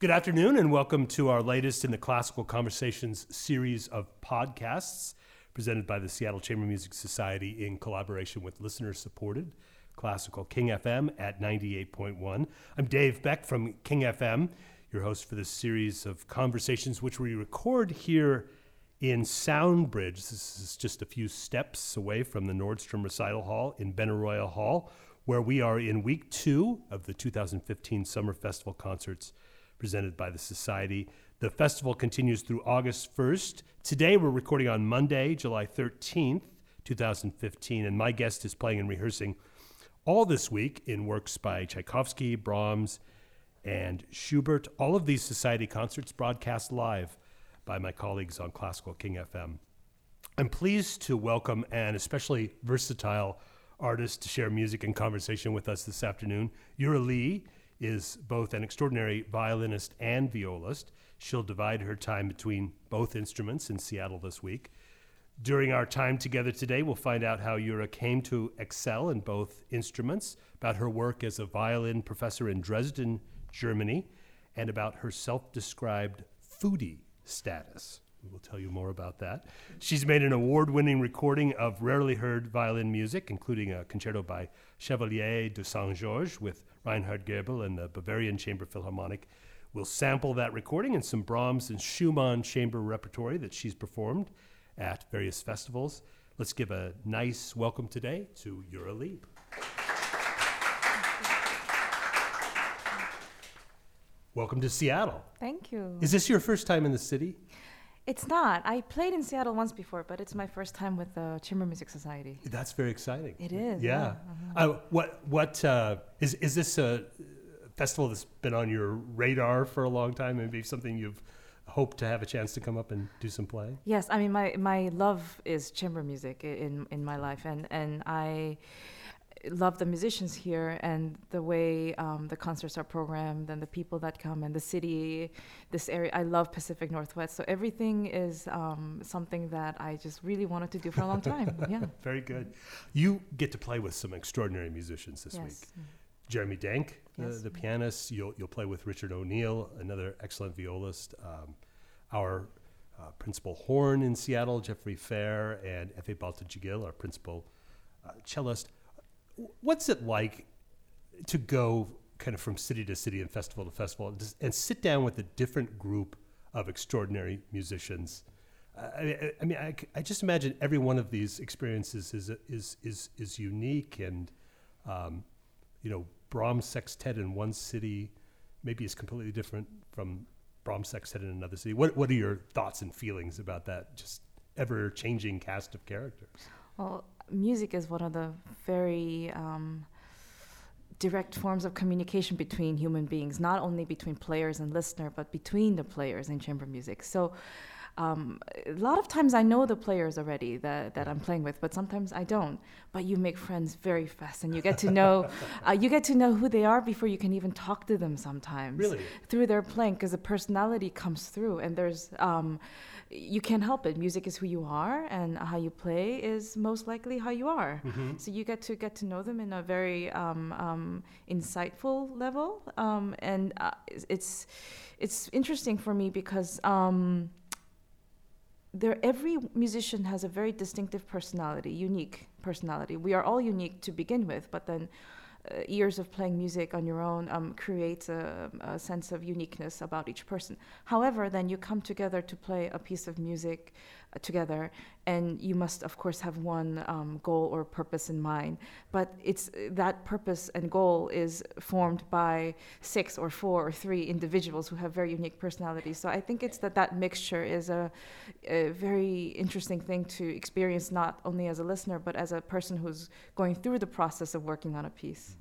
Good afternoon, and welcome to our latest in the Classical Conversations series of podcasts presented by the Seattle Chamber Music Society in collaboration with listener supported Classical King FM at 98.1. I'm Dave Beck from King FM, your host for this series of conversations, which we record here in Soundbridge. This is just a few steps away from the Nordstrom Recital Hall in Benaroya Hall, where we are in week two of the 2015 Summer Festival concerts presented by the Society. The festival continues through August 1st. Today we're recording on Monday, July 13th, 2015, and my guest is playing and rehearsing all this week in works by Tchaikovsky, Brahms, and Schubert. All of these Society concerts broadcast live by my colleagues on Classical King FM. I'm pleased to welcome an especially versatile artist to share music and conversation with us this afternoon. Yura Lee is both an extraordinary violinist and violist. She'll divide her time between both instruments in Seattle this week. During our time together today, we'll find out how Yura came to excel in both instruments, about her work as a violin professor in Dresden, Germany, and about her self described foodie status. We will tell you more about that. She's made an award winning recording of rarely heard violin music, including a concerto by Chevalier de Saint Georges with Reinhard Goebel and the Bavarian Chamber Philharmonic. We'll sample that recording and some Brahms and Schumann chamber repertory that she's performed at various festivals. Let's give a nice welcome today to Yura Lee. Welcome to Seattle. Thank you. Is this your first time in the city? It's not. I played in Seattle once before, but it's my first time with the Chamber Music Society. That's very exciting. It is. Yeah. yeah. Uh-huh. Uh, what what uh, is is this a festival that's been on your radar for a long time? Maybe something you've hoped to have a chance to come up and do some play. Yes, I mean my my love is chamber music in in my life, and and I love the musicians here and the way um, the concerts are programmed and the people that come and the city, this area. I love Pacific Northwest, so everything is um, something that I just really wanted to do for a long time. yeah. Very good. You get to play with some extraordinary musicians this yes. week. Jeremy Denk, yes. the, the, pianist. You'll you'll play with Richard O'Neill, another excellent violist. Um, our uh, principal horn in Seattle, Jeffrey Fair, and Efe Baltacıgil, our principal uh, cellist what's it like to go kind of from city to city and festival to festival and, just, and sit down with a different group of extraordinary musicians? I, I mean, I, I, just imagine every one of these experiences is is is is unique, and um, you know, Brahms sextet in one city maybe is completely different from Brahms sextet in another city. What what are your thoughts and feelings about that? Just ever changing cast of characters. Well, music is one of the very um, direct forms of communication between human beings, not only between players and listener, but between the players in chamber music. So um, a lot of times I know the players already that, that I'm playing with, but sometimes I don't. But you make friends very fast, and you get to know uh, you get to know who they are before you can even talk to them. Sometimes really through their playing, because the personality comes through, and there's um, you can't help it. Music is who you are, and how you play is most likely how you are. Mm-hmm. So you get to get to know them in a very um, um, insightful level, um, and uh, it's it's interesting for me because um, there every musician has a very distinctive personality, unique personality. We are all unique to begin with, but then uh, years of playing music on your own um, creates a, a, sense of uniqueness about each person. However, then you come together to play a piece of music together, and you must, of course, have one um, goal or purpose in mind. But it's that purpose and goal is formed by six or four or three individuals who have very unique personalities. So I think it's that that mixture is a, a very interesting thing to experience, not only as a listener but as a person who's going through the process of working on a piece.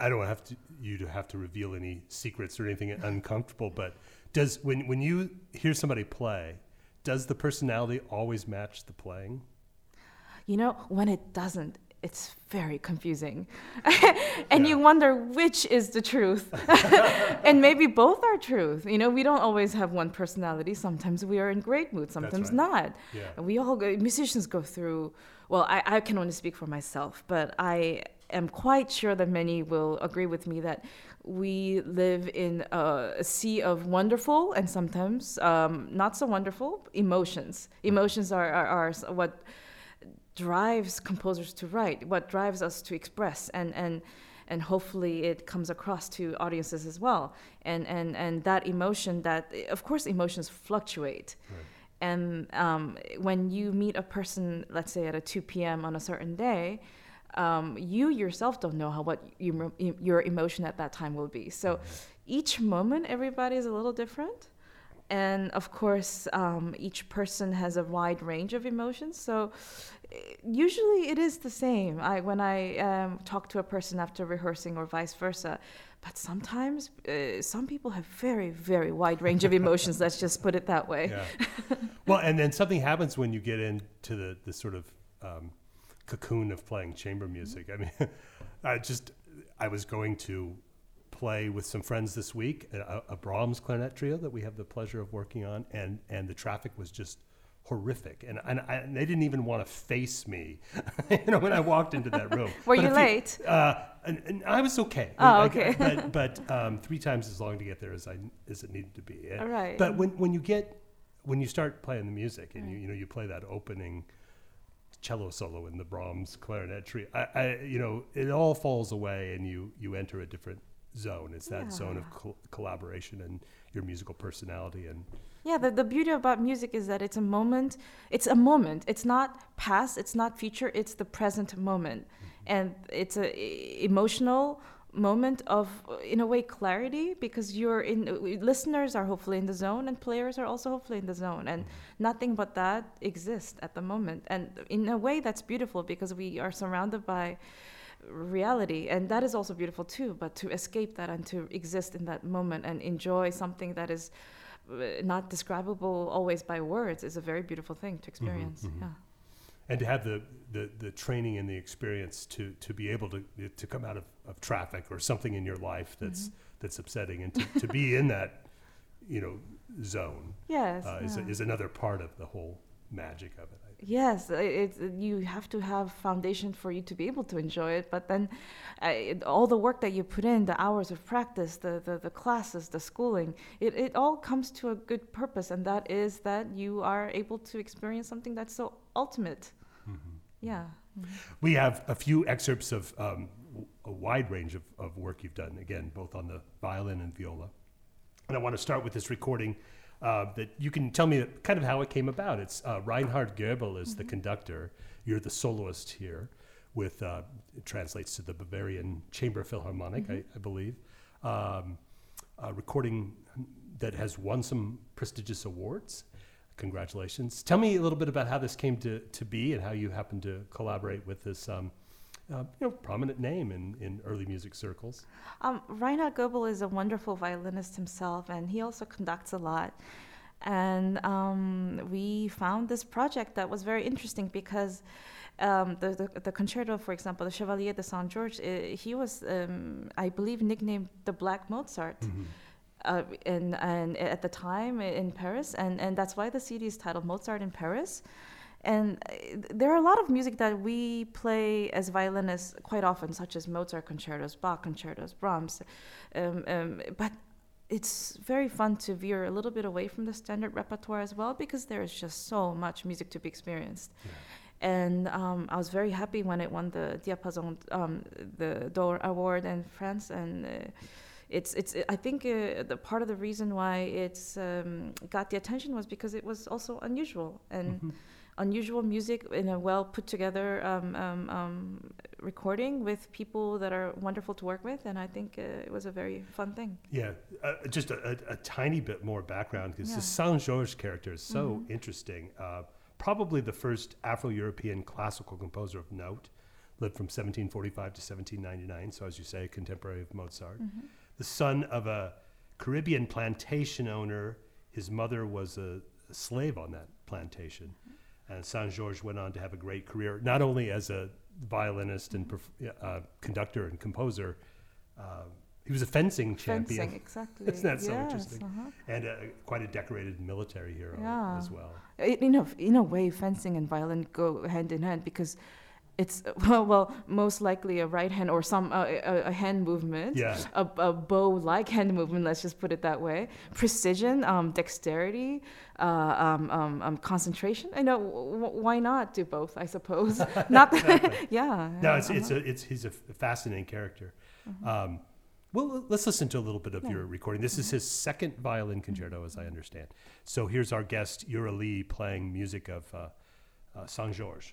I don't have to, you to have to reveal any secrets or anything uncomfortable, but does when when you hear somebody play, does the personality always match the playing? You know, when it doesn't, it's very confusing. and yeah. you wonder which is the truth. and maybe both are truth. You know, we don't always have one personality. Sometimes we are in great mood, sometimes right. not. Yeah. We all go, musicians go through, well, I, I can only speak for myself, but I am quite sure that many will agree with me that we live in a, a sea of wonderful and sometimes um, not so wonderful emotions. Emotions are, are, are what drives composers to write, what drives us to express, and and and hopefully it comes across to audiences as well. And and and that emotion, that of course emotions fluctuate. Right. And um, when you meet a person, let's say at a 2 p.m. on a certain day, um, you yourself don't know how what you, your emotion at that time will be. So each moment, everybody is a little different. And of course, um, each person has a wide range of emotions. So eh, usually it is the same. I, when I um, talk to a person after rehearsing or vice versa, but sometimes uh, some people have very, very wide range of emotions. let's just put it that way. Yeah. well, and then something happens when you get into the, the sort of um, cocoon of playing chamber music. I mean, I just I was going to play with some friends this week a, a, Brahms clarinet trio that we have the pleasure of working on, and and the traffic was just horrific, and and, I, and they didn't even want to face me, you know, when I walked into that room. Were but you late? You, uh, and, and, I was okay. Oh, okay. I, but but um, three times as long to get there as I as it needed to be. All right. But when when you get when you start playing the music and right. you you know you play that opening cello solo in the Brahms clarinet trio. I, I, you know, it all falls away, and you you enter a different zone. It's that yeah. zone of co- collaboration and your musical personality and. Yeah, the, the beauty about music is that it's a moment. It's a moment. It's not past. It's not future. It's the present moment, mm-hmm. and it's a emotional moment of in a way clarity because you're in listeners are hopefully in the zone and players are also hopefully in the zone and nothing but that exists at the moment. And in a way that's beautiful because we are surrounded by reality and that is also beautiful too but to escape that and to exist in that moment and enjoy something that is uh, not describable always by words is a very beautiful thing to mm-hmm, experience. mm-hmm, mm-hmm. yeah and to have the, the, the training and the experience to, to be able to, to come out of, of traffic or something in your life that's, mm-hmm. that's upsetting and to, to be in that, you know, zone yes, uh, is, yeah. is another part of the whole magic of it. Yes, it, you have to have foundation for you to be able to enjoy it. But then, uh, it, all the work that you put in, the hours of practice, the, the, the classes, the schooling, it, it all comes to a good purpose, and that is that you are able to experience something that's so ultimate. Yeah. Mm-hmm. We have a few excerpts of um, a wide range of, of work you've done, again, both on the violin and viola. And I want to start with this recording uh, that you can tell me kind of how it came about. It's uh, Reinhard Goebel is mm-hmm. the conductor. You're the soloist here, with uh, it translates to the Bavarian Chamber Philharmonic, mm-hmm. I, I, believe. Um, a recording that has won some prestigious awards. Congratulations. Tell me a little bit about how this came to, to be and how you happened to collaborate with this um, uh, you know, prominent name in, in early music circles. Um, Reinhard Goebel is a wonderful violinist himself, and he also conducts a lot. And um, we found this project that was very interesting because um, the, the, the, concerto, for example, the Chevalier de Saint George, uh, he was, um, I believe, nicknamed the Black Mozart. Mm-hmm. Uh, and, and at the time in Paris, and, and that's why the CD is titled Mozart in Paris. And uh, there are a lot of music that we play as violinists quite often, such as Mozart concertos, Bach concertos, Brahms. Um, um, but it's very fun to veer a little bit away from the standard repertoire as well because there is just so much music to be experienced. Yeah. And um, I was very happy when it won the Diapason, um, the d'Or Award in France. And uh, it's, it's, I think uh, the part of the reason why it's um, got the attention was because it was also unusual. And mm-hmm unusual music in a well put together um, um, um, recording with people that are wonderful to work with, and I think uh, it was a very fun thing. Yeah, uh, just a, a, a, tiny bit more background because yeah. the Saint Georges character is so mm-hmm. interesting. Uh, probably the first Afro-European classical composer of note, lived from 1745 to 1799. So, as you say, contemporary of Mozart. Mm-hmm. The son of a Caribbean plantation owner. His mother was a, a slave on that plantation. And Saint George went on to have a great career, not only as a violinist and perf- uh, conductor and composer. Uh, he was a fencing champion. Fencing, exactly. Isn't that so interesting? Uh-huh. And uh, quite a decorated military hero yeah. as well. In a, in a way, fencing and violin go hand in hand because it's well, well, most likely a right hand or some uh, a, a hand movement. Yeah. A, a bow-like hand movement. Let's just put it that way. Precision, um, dexterity, uh, um, um, um, concentration. I know. W- why not do both? I suppose. not that. yeah. No, it's it's a it's he's a fascinating character. Um, well, let's listen to a little bit of Yeah. your recording. This is his second violin concerto, as I understand. So here's our guest, Yura Lee, playing music of uh, uh, Saint Georges.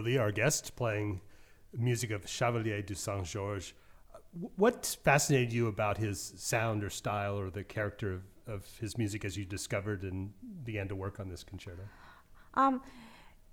Lee, our guest, playing music of Chevalier du Saint Georges. What fascinated you about his sound or style or the character of, of his music as you discovered and began to work on this concerto? Um,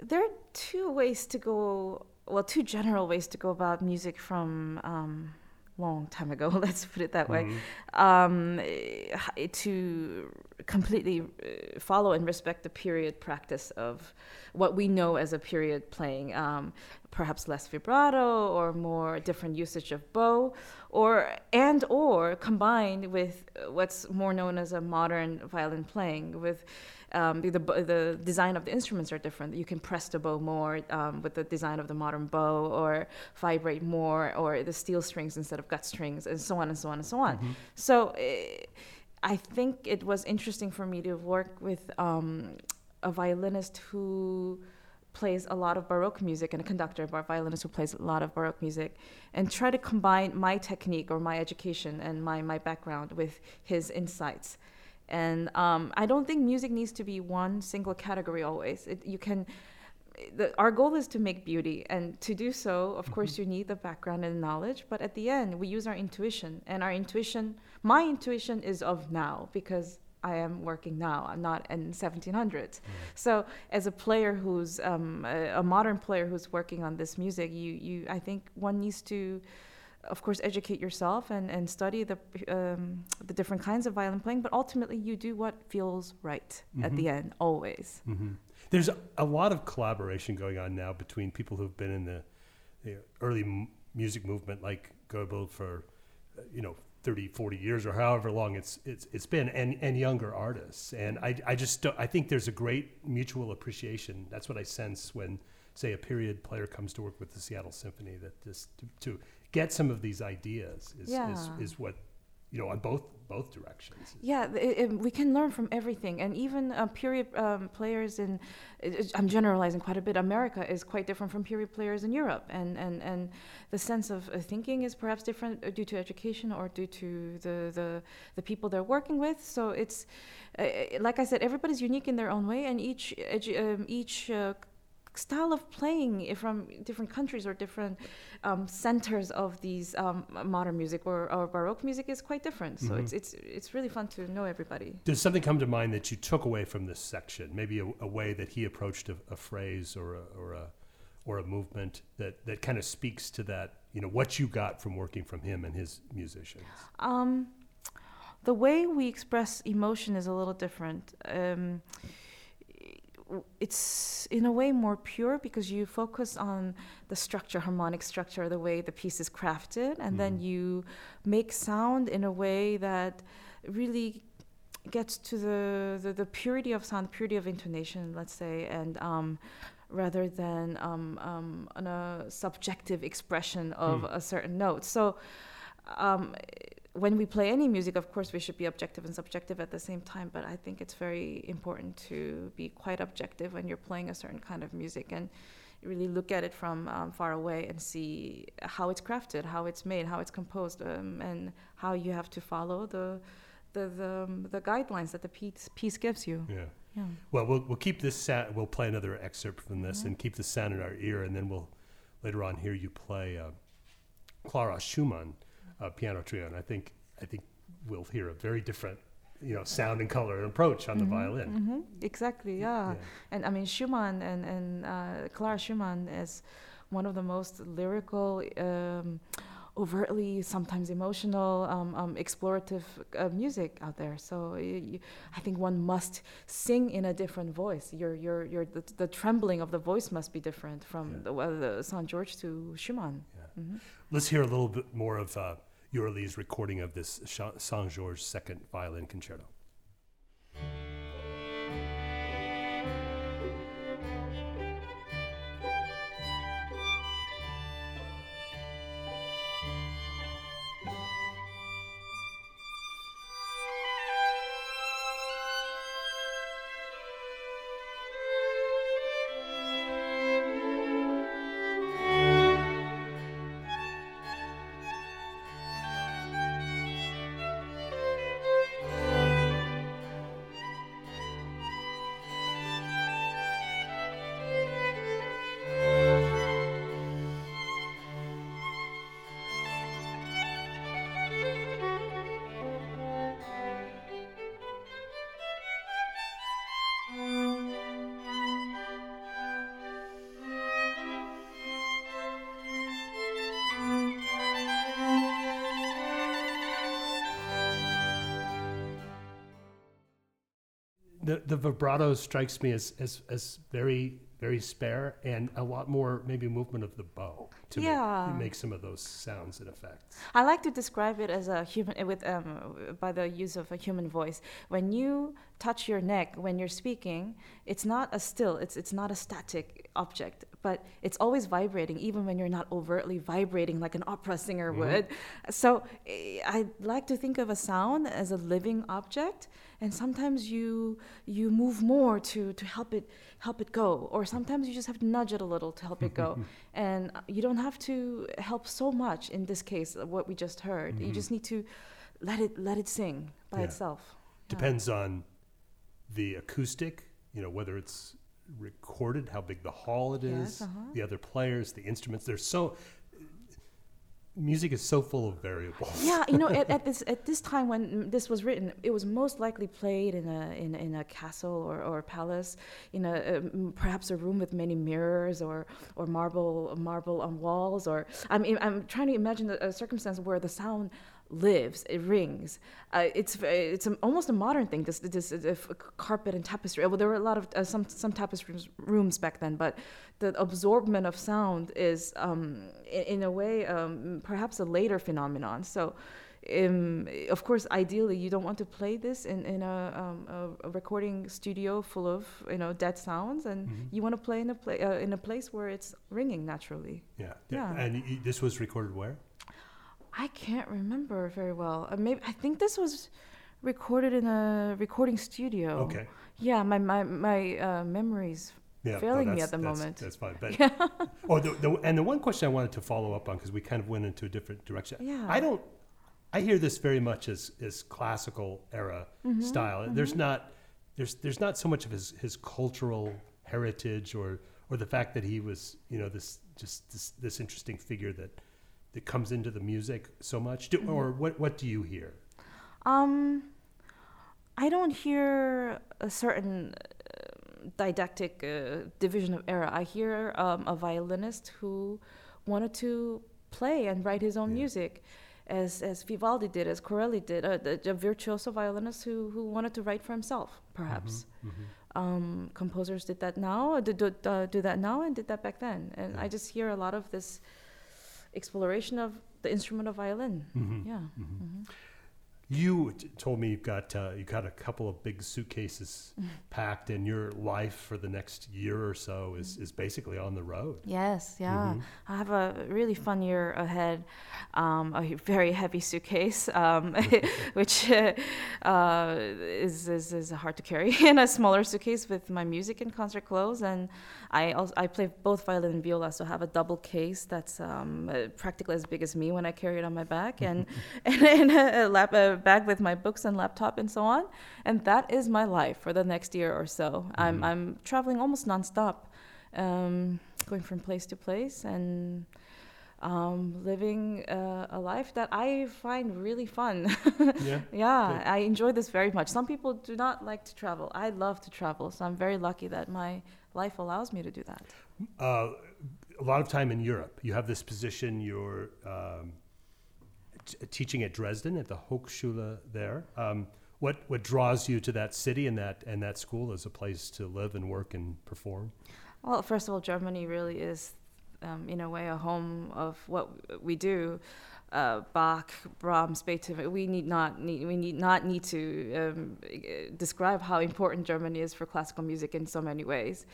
there are two ways to go. Well, two general ways to go about music from um, long time ago. Let's put it that way. Mhm. Um, eh, to completely uh, follow and respect the period practice of what we know as a period playing. Um, perhaps less vibrato or more different usage of bow, or and or combined with what's more known as a modern violin playing with um, the, the design of the instruments are different. You can press the bow more um, with the design of the modern bow, or vibrate more, or the steel strings instead of gut strings, and so on and so on and so on. Mhm. So eh, I think it was interesting for me to work with um, a violinist who plays a lot of baroque music and a conductor, a violinist who plays a lot of baroque music, and try to combine my technique or my education and my, my background with his insights. And um, I don't think music needs to be one single category always. It, you can. The, our goal is to make beauty, and to do so, of course, you need the background and knowledge. But at the end, we use our intuition, and our intuition, my intuition, is of now because I am working now. I'm not in 1700s. So, as a player who's um, a, a modern player who's working on this music, you, you, I think one needs to, of course, educate yourself and, and study the um, the different kinds of violin playing. But ultimately, you do what feels right at the end, always. hmm There's a, lot of collaboration going on now between people who've been in the, the early m- music movement, like Goebel, for uh, you know 30, 40 years or however long it's it's it's been, and and younger artists. And I I just don't, I think there's a great mutual appreciation. That's what I sense when say a period player comes to work with the Seattle Symphony. That just to, to get some of these ideas is, is is what you know on both both directions. Yeah, th- it, we can learn from everything, and even uh, period um, players in. it- it- I'm generalizing quite a bit. America is quite different from period players in Europe, and and and the sense of uh, thinking is perhaps different uh, due to education or due to the the the people they're working with. So it's, uh, like I said, everybody's unique in their own way, and each edu- um, each. Uh, style of playing from different countries or different um, centers of these um, modern music or, or baroque music is quite different. So Mhm. it's it's it's really fun to know everybody. Does something come to mind that you took away from this section? Maybe a, a way that he approached a, a phrase or a, or a or a movement that, that kind of speaks to that. You know what you got from working from him and his musicians. Um, the way we express emotion is a little different. Um, it's in a way more pure because you focus on the structure, harmonic structure, the way the piece is crafted, and then Mhm. you make sound in a way that really gets to the, the, the purity of sound, purity of intonation, let's say, and um, rather than um, um, on a subjective expression of Hmm. a certain note. So um, when we play any music, of course, we should be objective and subjective at the same time. But I think it's very important to be quite objective when you're playing a certain kind of music and really look at it from um, far away and see how it's crafted, how it's made, how it's composed, um, and how you have to follow the the the, um, the guidelines that the piece, piece gives you. Yeah. Yeah. Well, we'll we'll keep this sound. We'll play another excerpt from this Mhm. and keep the sound in our ear, and then we'll later on hear you play uh, Clara Schumann uh, piano trio, and I think I think we'll hear a very different, you know, sound and color and approach on the Mhm, violin. mhm. Exactly. Yeah. Yeah. And I mean Schumann and and uh, Clara Schumann is one of the most lyrical. Um, overtly sometimes emotional um, um, explorative uh, music out there so y- y- i think one must sing in a different voice your your your the, the trembling of the voice must be different from Yeah. the, well, the saint george to schumann Yeah. Mhm. Let's hear a little bit more of uh, Yura Lee's recording of this Saint Georges Second Violin Concerto. The, the vibrato strikes me as, as, as very, very spare and a lot more maybe movement of the bow to Yeah. make, make some of those sounds and effects. I like to describe it as a human with um, by the use of a human voice. When you touch your neck when you're speaking, it's not a still. It's it's not a static object, but it's always vibrating, even when you're not overtly vibrating like an opera singer Mhm. would. So eh, I like to think of a sound as a living object, and sometimes you you move more to to help it help it go, or sometimes you just have to nudge it a little to help it go and uh, you don't have to help so much in this case what we just heard you Mhm. just need to let it let it sing by Yeah. itself Yeah. Depends on the acoustic, you know, whether it's recorded, how big the hall it is, Yes, uh-huh. the other players, the instruments. There's so music is so full of variables. yeah you know at, at this at this time when this was written it was most likely played in a in, in a castle or, or palace in a um, perhaps a room with many mirrors or or marble marble on walls or i mean i'm trying to imagine a, a circumstance where the sound lives it rings uh, it's it's a, almost a modern thing this this uh, f- carpet and tapestry well there were a lot of uh, some some tapestry rooms back then but the absorbment of sound is um, in, in a way um, perhaps a later phenomenon so um, of course ideally you don't want to play this in, in a, um, a, recording studio full of you know dead sounds and Mhm. you want to play in a pla- uh, in a place where it's ringing naturally Yeah. Yeah. And this was recorded where? I can't remember very well. Uh, maybe I think this was recorded in a recording studio. Okay. Yeah, my my my uh, memories. Yeah. no, Failing me that's- at the that's- moment. That's fine. But oh, the, the, and the one question I wanted to follow up on because we kind of went into a different direction. Yeah. I don't. I hear this very much as as classical era Mm-hmm, style. There's not there's there's not so much of his his cultural heritage or or the fact that he was you know this just this this interesting figure that that comes into the music so much. Do, Mm-hmm. Or what what do you hear? Um, I don't hear a certain uh, didactic uh, division of era. I hear um, a violinist who wanted to play and write his own Yeah. music. As, as Vivaldi did, as Corelli did, a, a virtuoso violinist who, who wanted to write for himself, perhaps. Mhm. um, composers did that now, uh, do, do, uh, do that now, and did that back then. And Yeah. I just hear a lot of this exploration of the instrument of violin. Mhm. Yeah. Mhm. You t- told me you've got uh, you got a couple of big suitcases packed, and your life for the next year or so is, is basically on the road. Yes, yeah. Mhm. I have a really fun year ahead. Um, a very heavy suitcase, um, which uh, uh, is, is is hard to carry, and a smaller suitcase with my music and concert clothes. And I also I play both violin and viola, so I have a double case that's um, uh, practically as big as me when I carry it on my back, and and, and a, lap, a bag with my books and laptop and so on. And that is my life for the next year or so. I'm Mhm. I'm traveling almost nonstop um, going from place to place and um, living uh, a life that I find really fun. Yeah. yeah, Good. I enjoy this very much. Some people do not like to travel. I love to travel, so I'm very lucky that my life allows me to do that. Uh, a lot of time in Europe. You have this position. You're um, t- teaching at Dresden at the Hochschule there. Um, what what draws you to that city and that and that school as a place to live and work and perform? Well, first of all, Germany really is, um, in a way, a home of what we do. Uh, Bach, Brahms, Beethoven. We need not need we need not need to um, describe how important Germany is for classical music in so many ways.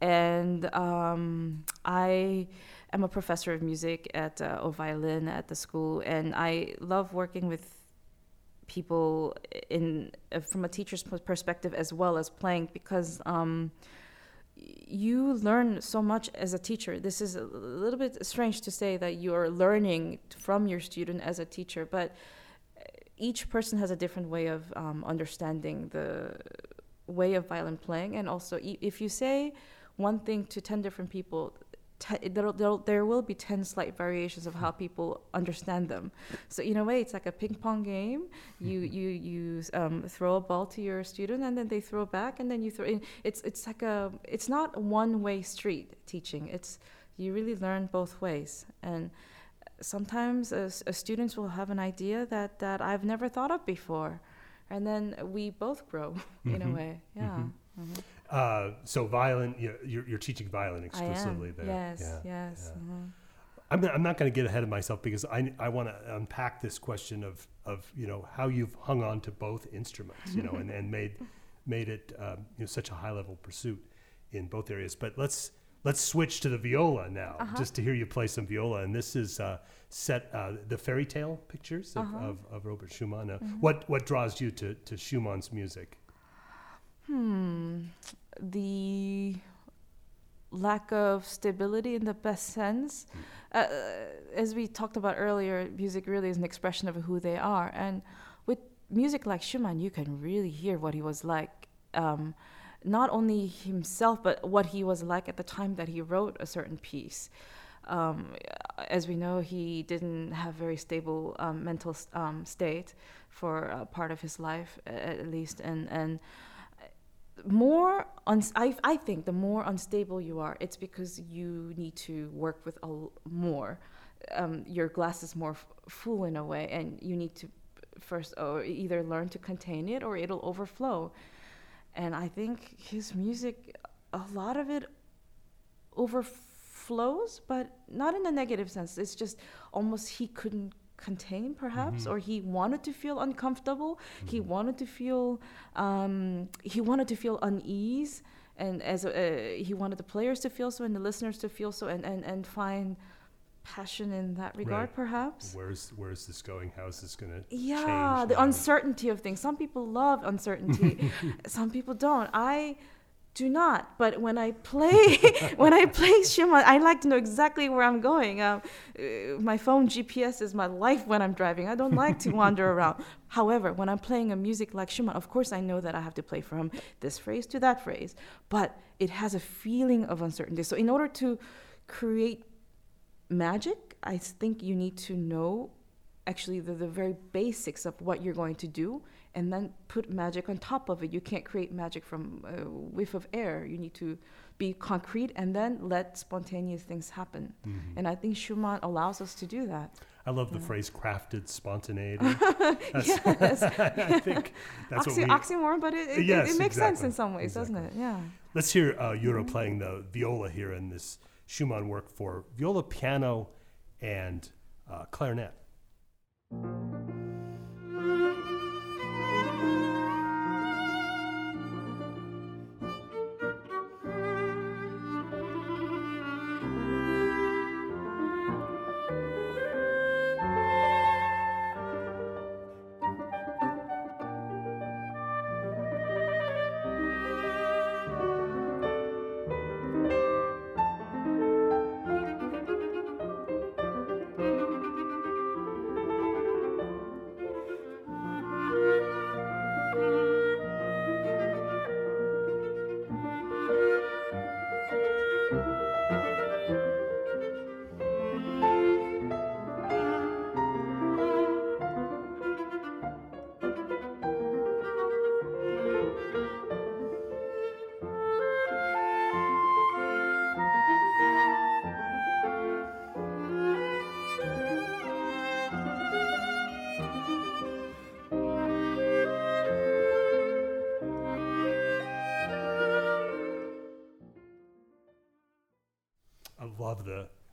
And um, I am a professor of music at uh, O Violin at the school, and I love working with people in uh, from a teacher's perspective as well as playing because um, you learn so much as a teacher. This is a little bit strange to say that you are learning from your student as a teacher, but each person has a different way of um, understanding the way of violin playing, and also if you say one thing to ten different people. Te- There'll, there'll, there will be 10 slight variations of how people understand them. So, in a way, it's like a ping pong game. You, you, you um, throw a ball to your student, and then they throw back, and then you throw in. It's, it's like a, it's not a one way street teaching. It's, you really learn both ways. And sometimes s- uh, students will have an idea that, that I've never thought of before. And then we both grow in a Mhm. way. Yeah. Mhm. Mhm. Uh, so violin, you're, you're, teaching violin exclusively there. Yes, Yeah. yes. yeah. mhm. I'm, not- I'm not going to get ahead of myself because I, I want to unpack this question of, of you know how you've hung on to both instruments, you know, and, and made made it um, you know such a high level pursuit in both areas. But let's let's switch to the viola now, Uh-huh. just to hear you play some viola. And this is uh, set uh, the fairy tale pictures of, Uh-huh. of, of Robert Schumann. Uh, Mhm. What what draws you to, to Schumann's music? Hmm. The lack of stability in the best sense. Uh, as we talked about earlier, music really is an expression of who they are. And with music like Schumann, you can really hear what he was like. Um, not only himself, but what he was like at the time that he wrote a certain piece. Um, as we know, he didn't have very stable um, mental um, state for a part of his life, at least, and and more uns- I, I think the more unstable you are it's because you need to work with a more. Um, your glass is more full in a way and you need to first or either learn to contain it or it'll overflow. And i think his music a lot of it overflows but not in a negative sense. It's just almost he couldn't contain perhaps Mhm. or he wanted to feel uncomfortable he Mhm. wanted to feel um, he wanted to feel unease and as uh, he wanted the players to feel so and the listeners to feel so and, and, and find passion in that regard Right. perhaps Where's where's this going? How is this going to yeah the now? uncertainty of things some people love uncertainty some people don't i do not but when i play when i play Schumann, i like to know exactly where i'm going. Um, uh, my phone gps is my life when i'm driving. I don't like to wander around. However when i'm playing a music like Schumann, of course i know that i have to play from this phrase to that phrase but it has a feeling of uncertainty. So in order to create magic i think you need to know actually the, the very basics of what you're going to do and then put magic on top of it. You can't create magic from a whiff of air. You need to be concrete and then let spontaneous things happen. Mhm. and i think schumann allows us to do that. I love the phrase crafted spontaneity. Yes. I think that's Oxy- what we. oxymoron but it, it, it- Yes, it makes sense in some ways doesn't it? Yeah. Let's hear uh, Yura playing the viola here in this Schumann work for viola, piano, and uh, clarinet.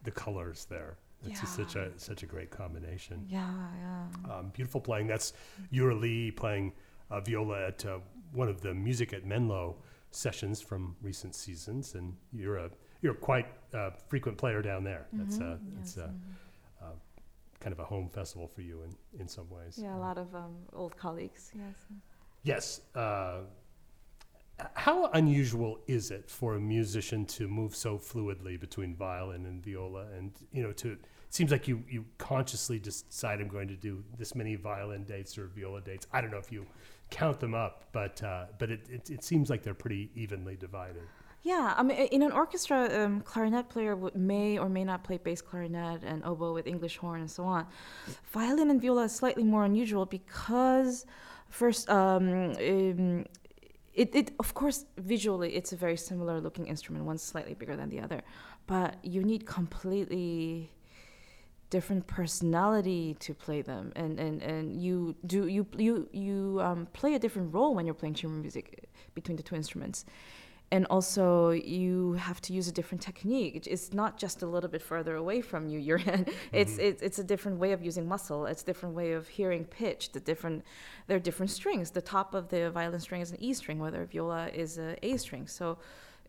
The colors there. It's just such a such a great combination. Yeah, yeah. Um, beautiful playing. That's Yura Lee playing uh, viola at uh, one of the Music at Menlo sessions from recent seasons, and you're a you're quite uh, frequent player down there. That's uh, Mhm, it's yes, uh, mhm. uh, kind of a home festival for you in in some ways. yeah, a lot of um, old colleagues. Yes. Yes. Uh, how unusual is it for a musician to move so fluidly between violin and viola, and you know, to it seems like you you consciously decide I'm going to do this many violin dates or viola dates. I don't know if you count them up, but uh, but it, it it seems like they're pretty evenly divided. Yeah, I mean, in an orchestra, um, clarinet player may or may not play bass clarinet and oboe with English horn and so on. Violin and viola is slightly more unusual because, first, um, um, it, it of course visually it's a very similar looking instrument. One's slightly bigger than the other, but you need completely different personality to play them and, and, and you do you you you um, play a different role when you're playing chamber music between the two instruments and also you have to use a different technique it's not just a little bit further away from you your hand it's, Mhm. it's it's a different way of using muscle it's a different way of hearing pitch the different there are different strings the top of the violin string is an e string whether viola is a a string so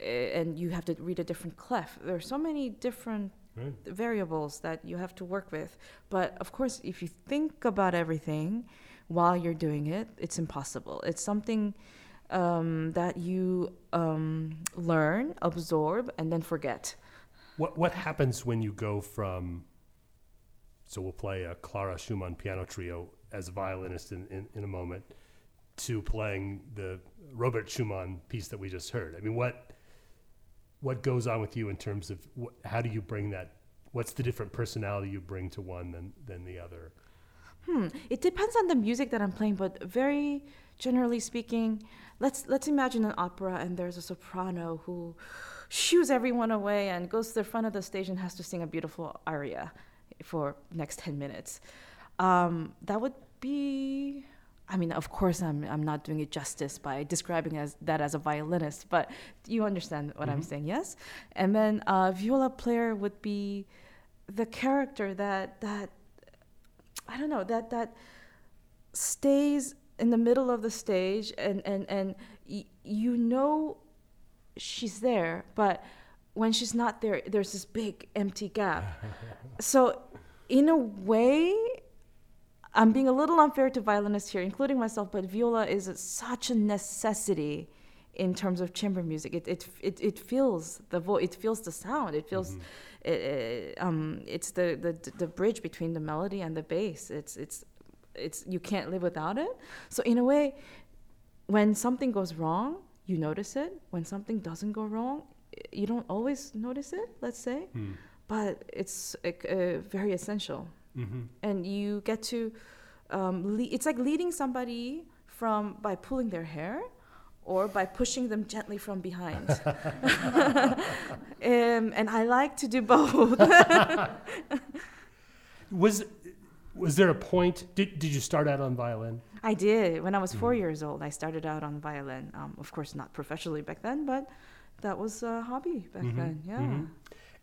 uh, and you have to read a different clef there are so many different Right. variables that you have to work with. But of course, if you think about everything while you're doing it, it's impossible. It's something um, that you um, learn, absorb, and then forget. What what happens when you go from? So we'll play a Clara Schumann piano trio as a violinist in, in, in a moment, to playing the Robert Schumann piece that we just heard. I mean, what what goes on with you in terms of wh- how do you bring that? What's the different personality you bring to one than than the other? Hmm. It depends on the music that I'm playing, but very generally speaking, let's let's imagine an opera and there's a soprano who shoos everyone away and goes to the front of the stage and has to sing a beautiful aria for next 10 minutes. Um, that would be I mean, of course, I'm I'm not doing it justice by describing as that as a violinist, but you understand what I'm Mhm. saying, yes? And then a viola player would be the character that that I don't know that that stays in the middle of the stage and and and y- you know she's there, but when she's not there, there's this big empty gap. so, in a way, I'm being a little unfair to violinists here, including myself, but viola is a, such a necessity in terms of chamber music. It it it, it feels the vo- it feels the sound. It feels Mhm. it, um, it's the, the the bridge between the melody and the bass. It's it's it's you can't live without it. So in a way, when something goes wrong, you notice it. When something doesn't go wrong, you don't always notice it. Let's say, Hmm. but it's uh, very essential Mhm. and you get to um, le- it's like leading somebody from by pulling their hair or by pushing them gently from behind um, and i like to do both Was was there a point? Did did you start out on violin? i did when i was 4 Mhm. years old i started out on violin um, of course not professionally back then but that was a hobby back Mhm, then yeah mhm.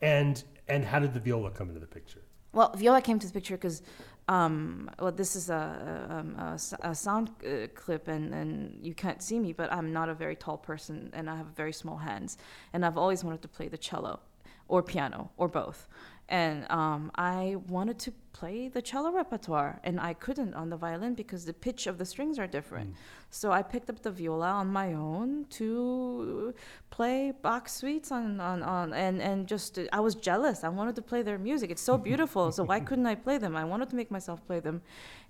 And and how did the viola come into the picture? Well, viola came to the picture because, um, well, this is a, a, um, a a sound uh, clip, and, and you can't see me, but I'm not a very tall person, and I have very small hands, and I've always wanted to play the cello, or piano, or both, and um, I wanted to play the cello repertoire, and I couldn't on the violin because the pitch of the strings are different. Mm. So I picked up the viola on my own to play Bach suites on, on, on and, and just I was jealous. I wanted to play their music. It's so beautiful. so why couldn't I play them? I wanted to make myself play them.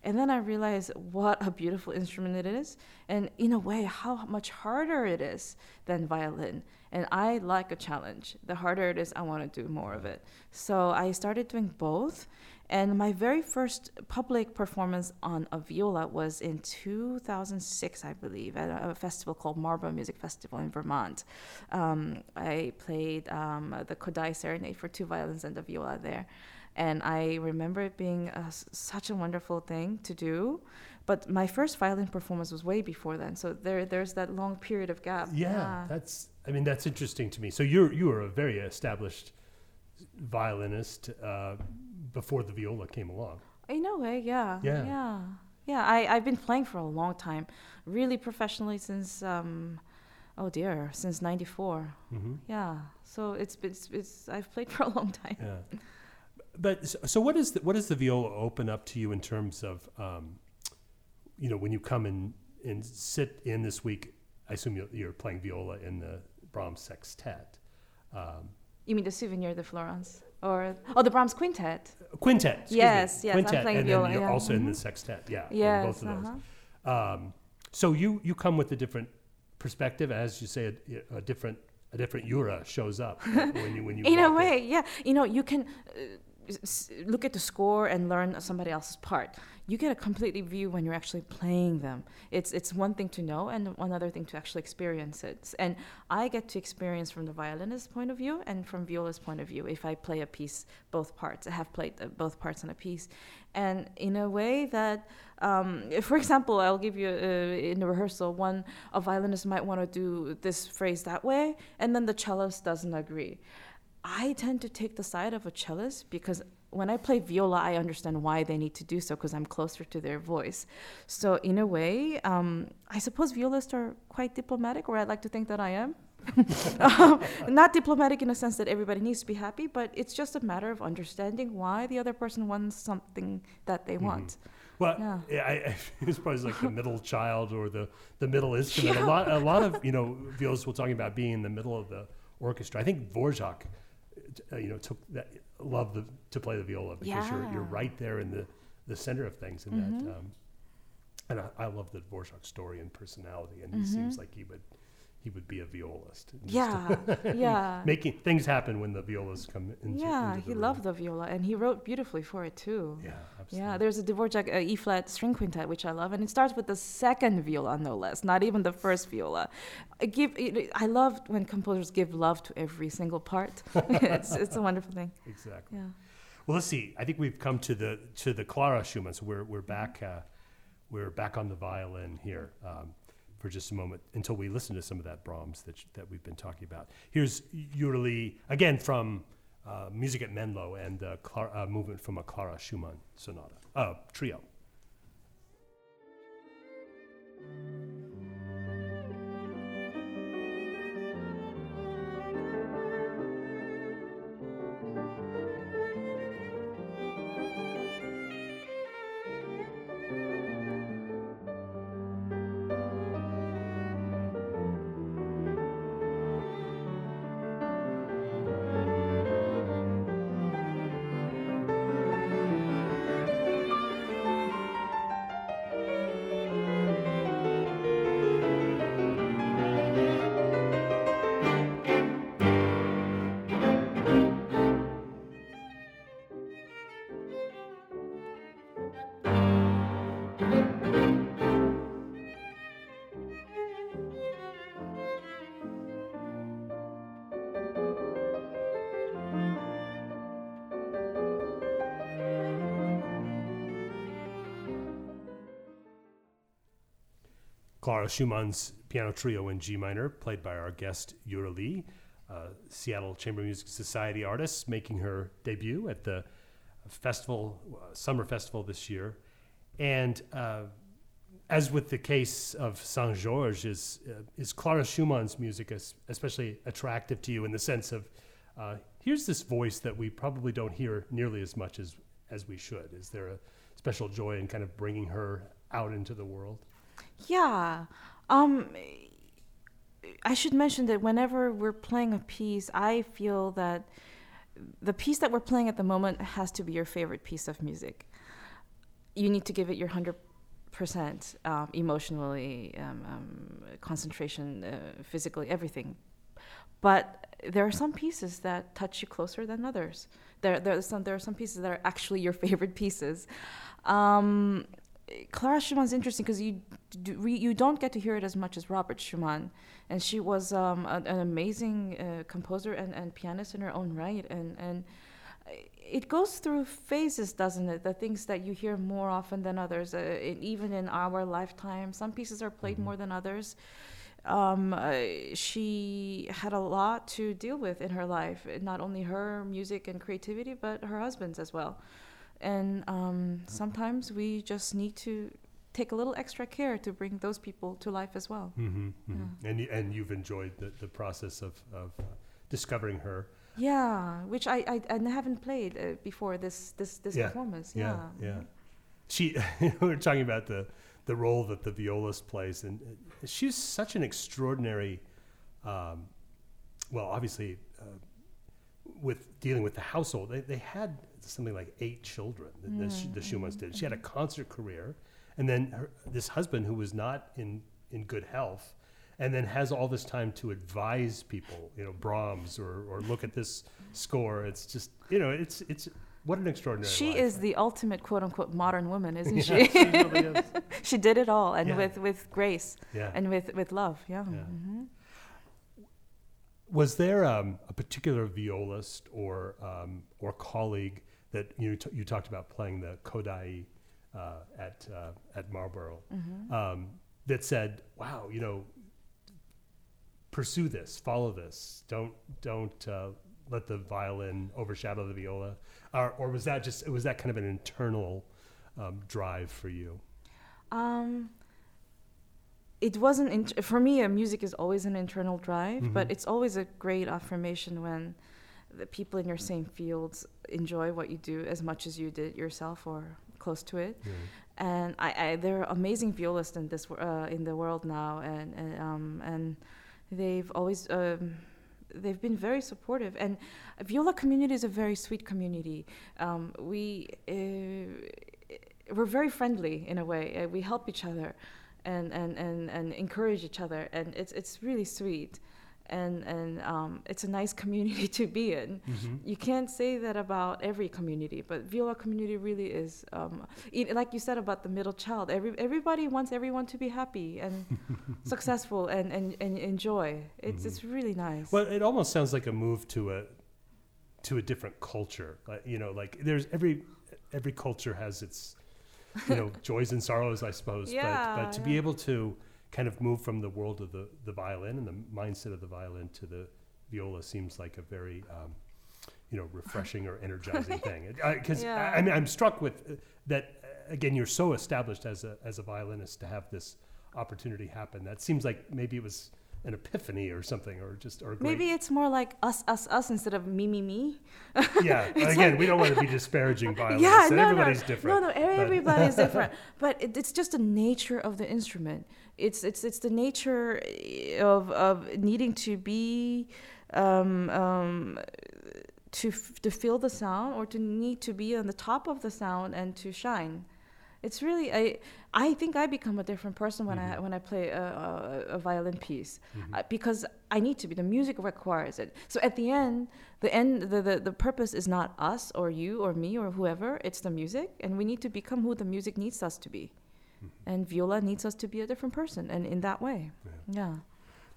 And then I realized what a beautiful instrument it is. And in a way, how much harder it is than violin. And I like a challenge. The harder it is, I want to do more of it. So I started doing both. And my very first public performance on a viola was in 2006, I believe, at a, festival called Marlboro Music Festival in Vermont. Um, I played um, the Kodály Serenade for two violins and a viola there. And I remember it being a such a wonderful thing to do. But my first violin performance was way before then. So there, there's that long period of gap. Yeah, that's. I mean, that's interesting to me. So you're you are a very established violinist uh, before the viola came along. In a way, yeah. Yeah. Yeah. Yeah. I, I've been playing for a long time, really professionally since, um, oh dear, since 94. hmm Yeah. So it's, it's, it's, I've played for a long time. Yeah. But so, so what is the, what does the viola open up to you in terms of, um, you know, when you come and, and sit in this week? I assume you're, you're playing viola in the Brahms sextet, um, You mean the Souvenir de Florence? Or, oh, the Brahms Quintet. quintet. excuse me, Yes, yes, I'm quintet, playing and viola, then you're yeah. also in the Mhm. sextet. Yeah, Yes. both of those. uh-huh. Um, so you you come with a different perspective, as you say, a, a different a different Yura shows up when you when you in a way yeah you know you can uh, s- look at the score and learn somebody else's part you get a completely view when you're actually playing them. It's it's one thing to know and another thing to actually experience it. And i get to experience from the violinist's point of view and from viola's point of view if i play a piece both parts. I have played uh, both parts on a piece. And in a way that um, for example i'll give you uh, in the rehearsal one a violinist might want to do this phrase that way and then the cellist doesn't agree. I tend to take the side of a cellist because when I play viola, I understand why they need to do so because I'm closer to their voice. So, in a way, um, I suppose violists are quite diplomatic, or I'd like to think that I am. Um, Not diplomatic in a sense that everybody needs to be happy, but it's just a matter of understanding why the other person wants something that they Mhm. want. Well, Yeah. yeah, I, I, it's probably like the middle child or the, the middle instrument. Yeah. A lot a lot of you know violists we're talking about being in the middle of the orchestra. I think Dvorak, uh, you know, took that loved the, to play the viola because you're you're right there in the, the center of things. And Mhm. that, um, and I, I love the Dvorak story and personality. And he Mhm. seems like he would he would be a violist. Yeah, yeah. making things happen when the violas come into yeah, into the he room. loved the viola and he wrote beautifully for it too. Yeah, absolutely. Yeah, there's a Dvorak uh, E flat string quintet which I love, and it starts with the second viola, no less, not even the first viola. I give, it, I love when composers give love to every single part. it's it's a wonderful thing. exactly. Yeah. Well, let's see. I think we've come to the to the Clara Schumann. So we're we're back uh, we're back on the violin here um, for just a moment until we listen to some of that Brahms that that we've been talking about. Here's Yura Lee again from uh, Music at Menlo and uh, Clara, uh, movement from a Clara Schumann sonata uh, trio. Clara Schumann's piano trio in G minor, played by our guest Yura Lee, Seattle Chamber Music Society artist, making her debut at the festival, uh, summer festival this year. And uh, as with the case of Saint Georges, is, uh, is Clara Schumann's music es- especially attractive to you in the sense of uh, here's this voice that we probably don't hear nearly as much as, as we should? Is there a special joy in kind of bringing her out into the world? Yeah. Um, I should mention that whenever we're playing a piece, I feel that the piece that we're playing at the moment has to be your favorite piece of music. You need to give it your 100% um, emotionally, um, um, concentration, uh, physically, everything. But there are some pieces that touch you closer than others. There, there, are, some, there are some pieces that are actually your favorite pieces. Um, Clara Schumann's interesting because you do, you don't get to hear it as much as Robert Schumann, and she was um, an, an amazing uh, composer and, and pianist in her own right, and and it goes through phases, doesn't it? The things that you hear more often than others, uh, in, even in our lifetime, some pieces are played Mhm. more than others. um, uh, she had a lot to deal with in her life. Not only her music and creativity, but her husband's as well. And um, sometimes we just need to take a little extra care to bring those people to life as well. Mm-hmm, mm-hmm. And and you've enjoyed the, the process of, of uh, discovering her. Yeah, which I, I, I haven't played uh, before this this this Yeah, performance. Yeah, Yeah, yeah. She, we were talking about the the role that the violist plays, and uh, she's such an extraordinary. Um, well, obviously, uh, with dealing with the household, they, they had something like eight children. that The, the mm. Schumanns did. She had a mm-hmm. concert career, and then her, this husband who was not in in good health, and then has all this time to advise people, you know, Brahms or or look at this score. It's just you know, it's it's what an extraordinary. She life. is the ultimate quote unquote modern woman, isn't Yeah, she? she really is. she did it all, and Yeah. with with grace Yeah. and with with love. Yeah. Yeah. Mm-hmm. Was there um, a particular violist or um, or colleague that you t- you talked about playing the Kodály uh, at uh, at Marlboro Mm-hmm. um, that said, "Wow, you know, pursue this, follow this. Don't don't uh, let the violin overshadow the viola," or, or was that just was that kind of an internal um, drive for you? Um, it wasn't int- for me. Uh, music is always an internal drive, but Mhm. it's always a great affirmation when the people in your same fields enjoy what you do as much as you did yourself or close to it. and I, I there are amazing violists in this uh, in the world now, and and um, and they've always um, they've been very supportive. And viola community is a very sweet community. Um, we uh, we're very friendly in a way. Uh, we help each other, and, and, and, and encourage each other, and it's it's really sweet. And and um, it's a nice community to be in. Mhm. You can't say that about every community, but viola community really is, um, like you said about the middle child. Every everybody wants everyone to be happy and successful and, and, and enjoy. It's it's really nice. Well, it almost sounds like a move to a to a different culture. Like, you know, like there's every every culture has its you know joys and sorrows, I suppose. but Yeah, but to be able to kind of move from the world of the the violin and the mindset of the violin to the viola seems like a very um, you know refreshing or energizing thing. Because Yeah. I, I mean, I'm struck with uh, that. Uh, again, you're so established as a as a violinist to have this opportunity happen. That seems like maybe it was an epiphany or something, or just or great Maybe it's more like us, us, us instead of me, me, me. yeah. Again, we don't want to be disparaging violinists. yeah, no, everybody's no, different. no, no. Everybody's different, but it, it's just the nature of the instrument. It's it's it's the nature eh, of of needing to be um, um, to f- to feel the sound or to need to be on the top of the sound and to shine. It's really I I think I become a different person when I Mhm. when I play a, a, a violin piece Mhm. uh, because I need to be. The music requires it. So at the end, the end, the, the the purpose is not us or you or me or whoever. It's the music, and we need to become who the music needs us to be. And viola needs us to be a different person, and in that way, yeah.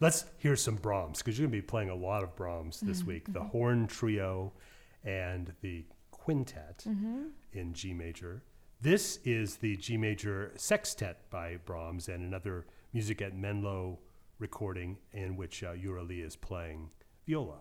Let's hear some Brahms because you're going to be playing a lot of Brahms this week. The horn trio and the quintet in G major. This is the G major sextet by Brahms and another music at Menlo recording in which uh, Lee is playing viola.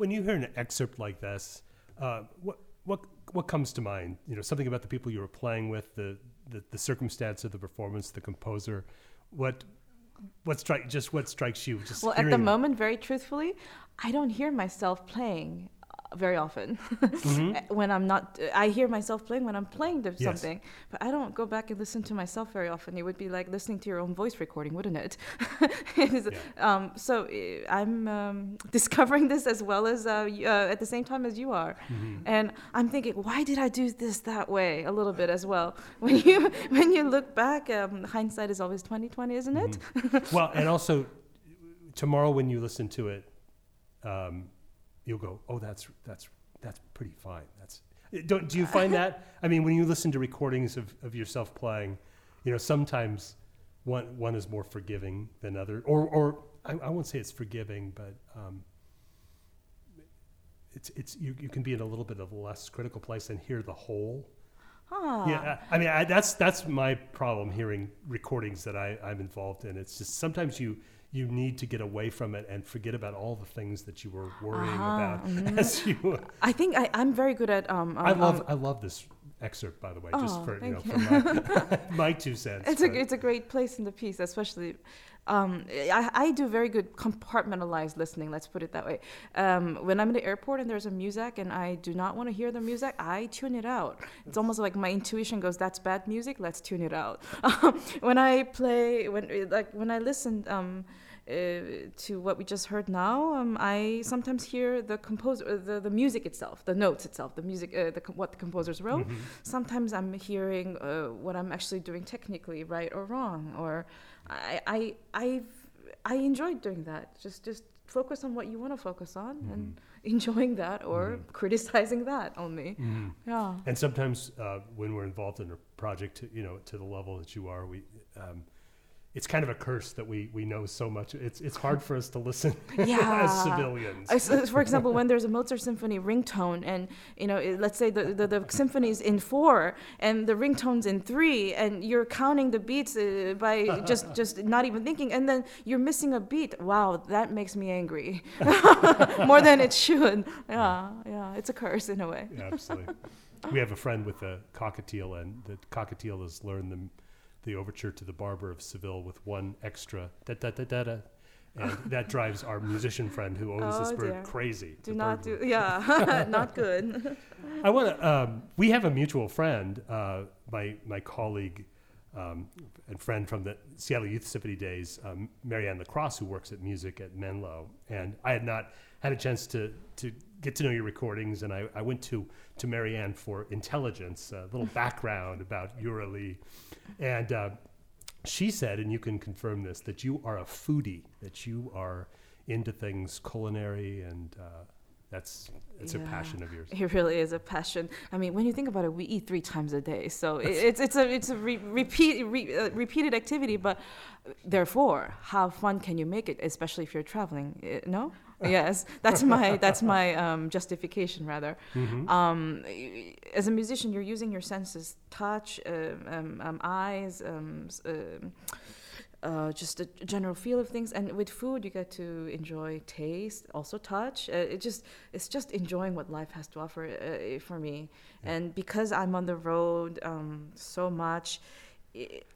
When you hear an excerpt like this, uh, what what what comes to mind? You know, something about the people you were playing with, the the, the circumstance of the performance, the composer, what what strike just what strikes you? Just well, at the moment, very truthfully, I don't hear myself playing very often. when I'm not, I hear myself playing when I'm playing Mm-hmm. Yes. something, but I don't go back and listen to myself very often. It would be like listening to your own voice recording, wouldn't it? It is- um, so uh, I'm um, discovering this as well as uh, uh, at the same time as you are, Mm-hmm. and I'm thinking, why did I do this that way? A little bit as well. When you when you look back, um, hindsight is always 2020, isn't it? well, and also tomorrow when you listen to it, um, you'll go, "Oh, that's that's that's pretty fine." That's don't do you find that? I mean, when you listen to recordings of, of yourself playing, you know, sometimes one one is more forgiving than other, or or I, I won't say it's forgiving, but um, it's it's you, you can be in a little bit of a less critical place and hear the whole. Ah. Yeah, I I mean I, that's that's my problem hearing recordings that I, I'm involved in. It's just sometimes you you need to get away from it and forget about all the things that you were worrying Ah, about as you. I think I, I'm very good at. Um, I um, love um, I love this excerpt by the way, Oh, just for you know thank for my, my two cents. it's a it's a great place in the piece, especially. Um, I, I do very good compartmentalized listening. Let's put it that way. Um, when I'm in the airport and there's a music and I do not want to hear the music, I tune it out. It's almost like my intuition goes, "That's bad music. Let's tune it out." when I play, when like when I listen. Um, uh, to what we just heard now, um, I sometimes hear the composer, uh, the, the music itself, the notes itself, the music, uh, the, what the composers wrote. Mhm. Sometimes I'm hearing uh, what I'm actually doing technically right or wrong, or I I I've, I enjoyed doing that. Just just focus on what you want to focus on and enjoying that or Mhm. criticizing that only. Mhm. Yeah. And sometimes uh, when we're involved in a project, you know, to the level that you are, we. Um, it's kind of a curse that we, we know so much. It's it's hard for us to listen Yeah. as civilians. So, for example, when there's a Mozart symphony ringtone, and you know, it- let's say the, the, the symphony's in four and the ringtone's in three, and you're counting the beats uh, by just just not even thinking, and then you're missing a beat. Wow, that makes me angry more than it should. Yeah, yeah, it's a curse in a way. Yeah, absolutely. we have a friend with a cockatiel, and the cockatiel has learned the, the overture to the Barber of Seville with one extra da da da da da. And that drives our musician friend who owns this Oh, bird dear. crazy. Do not do, yeah, not good. I want to. Um, we have a mutual friend, uh, my my colleague um, and friend from the Seattle Youth Symphony days, um, Marianne Lacrosse, who works at music at Menlo. And I had not had a chance to to get to know your recordings, and I, I went to to Marianne for intelligence, a little background about Lee, and. Uh, she said, and you can confirm this, that you are a foodie, that you are into things culinary, and uh, that's it's a passion of yours. It really is a passion. I mean, when you think about it, we eat three times a day, so it, it's it's a it's a re- repeat re, uh, repeated activity. But uh, therefore, how fun can you make it, especially if you're traveling? Uh, no. Yes, that's my that's my um, justification rather. Mhm. Um, as a musician, you're using your senses: touch, um, um, um, eyes, um, um, uh, just a general feel of things. And with food, you get to enjoy taste, also touch. Uh, it just it's just enjoying what life has to offer uh, for me. Yeah. And because I'm on the road um, so much,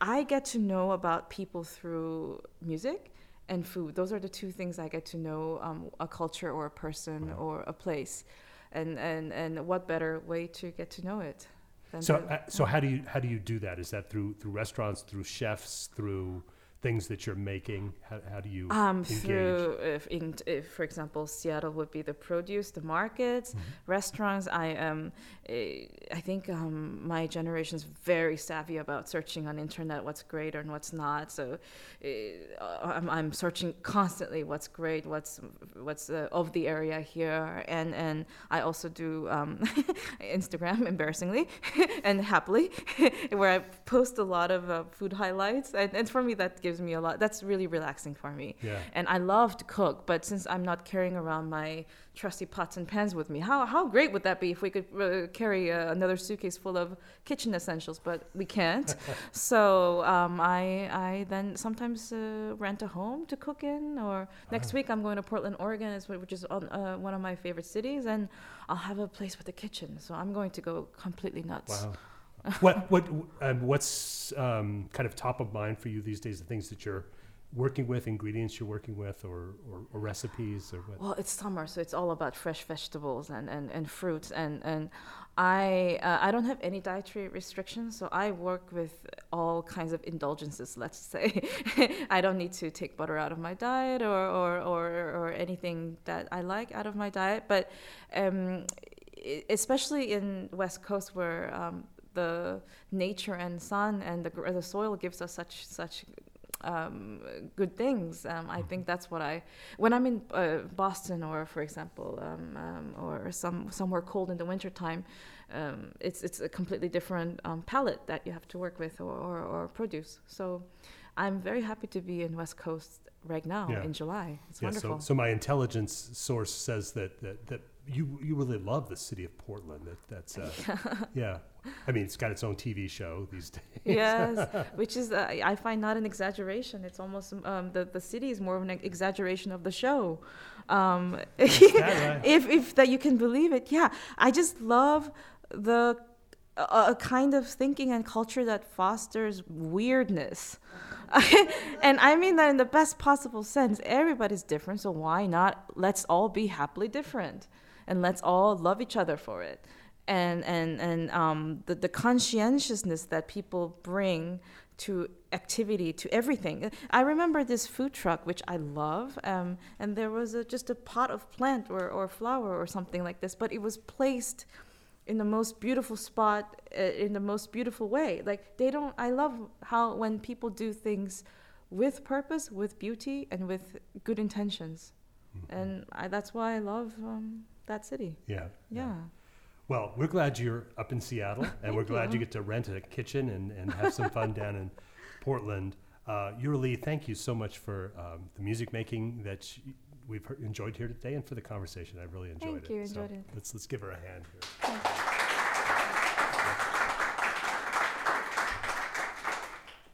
I get to know about people through music and food. Those are the two things I get to know um, a culture or a person or a place. And, and, and what better way to get to know it than So, uh, so how do you how do you do that? Is that through through restaurants, through chefs, through things that you're making? How, how do you um, engage? through, if, in, if, for example, Seattle would be the produce, the markets, Mm-hmm. restaurants. I um, eh, I think um, my generation is very savvy about searching on internet what's great and what's not. So eh, I'm, I'm searching constantly what's great, what's what's uh, of the area here, and and I also do um, Instagram, embarrassingly and happily, where I post a lot of uh, food highlights, and, and for me that gives me a lot. That's really relaxing for me. Yeah. And I love to cook, but since I'm not carrying around my trusty pots and pans with me, how, how great would that be if we could uh, carry uh, another suitcase full of kitchen essentials? But we can't. so um, I, I then sometimes uh, rent a home to cook in. Or next Ah. week I'm going to Portland, Oregon, which is on, uh, one of my favorite cities, and I'll have a place with a kitchen. So I'm going to go completely nuts. Wow. What what um, what's um, kind of top of mind for you these days? The things that you're working with, ingredients you're working with, or, or, or recipes, or what? Well, it's summer, so it's all about fresh vegetables and, and, and fruits. And, and I, uh, I don't have any dietary restrictions, so I work with all kinds of indulgences, let's say. I don't need to take butter out of my diet or, or, or, or anything that I like out of my diet. But um, especially in West Coast where um, the nature and sun and the, the soil gives us such such um, good things. Um, I think that's what I when I'm in uh, Boston or, for example, um, um or some somewhere cold in the wintertime, um, it's it's a completely different um, palette that you have to work with or, or, or, produce. So. I'm very happy to be in West Coast right now yeah. in July. It's yeah, wonderful. So, so my intelligence source says that, that, that you you really love the city of Portland. That that's uh, yeah. I mean, it's got its own TV show these days. yes, which is uh, I find not an exaggeration. It's almost um, the the city is more of an exaggeration of the show. Um, if if that you can believe it, yeah. I just love the a, kind of thinking and culture that fosters weirdness. and I mean that in the best possible sense. Everybody's different, so why not let's all be happily different and let's all love each other for it. And and and um, the the conscientiousness that people bring to activity to everything. I remember this food truck which I love, um, and there was a, just a pot of plant or or flower or something like this, but it was placed in the most beautiful spot uh, in the most beautiful way. Like they don't i love how when people do things with purpose with beauty and with good intentions. Mm-hmm. and I, that's why i love um, that city. Yeah, yeah, yeah well we're glad you're up in seattle and we're glad you. you. get to rent a kitchen and, and have some fun down in portland uh, Lee, thank you so much for um, the music making that we've enjoyed here today and for the conversation. I really enjoyed Thank it. you, enjoyed so it. Let's let's give her a hand here.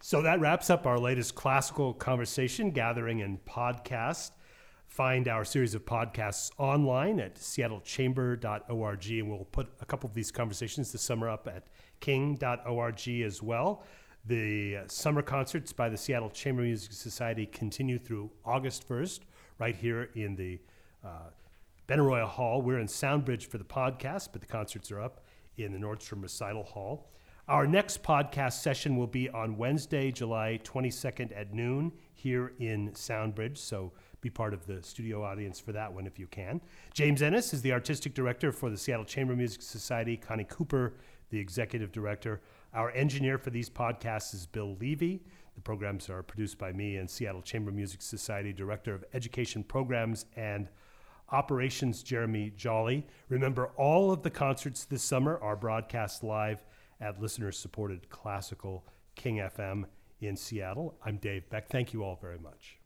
So that wraps up our latest classical conversation gathering and podcast. Find our series of podcasts online at seattlechamber.org, and we'll put a couple of these conversations this summer up at king.org as well. The summer concerts by the Seattle Chamber Music Society continue through August 1st right here in the uh, Benaroya Hall. We're in Soundbridge for the podcast, but the concerts are up in the Nordstrom Recital Hall. Our next podcast session will be on Wednesday, July 22nd at noon here in Soundbridge. So be part of the studio audience for that one if you can. James Ehnes is the artistic director for the Seattle Chamber Music Society. Connie Cooper, the executive director. Our engineer for these podcasts is Bill Levy. The programs are produced by me and Seattle Chamber Music Society Director of Education Programs and Operations, Jeremy Jolly. Remember, all of the concerts this summer are broadcast live at listener supported Classical King FM in Seattle. I'm Dave Beck. Thank you all very much.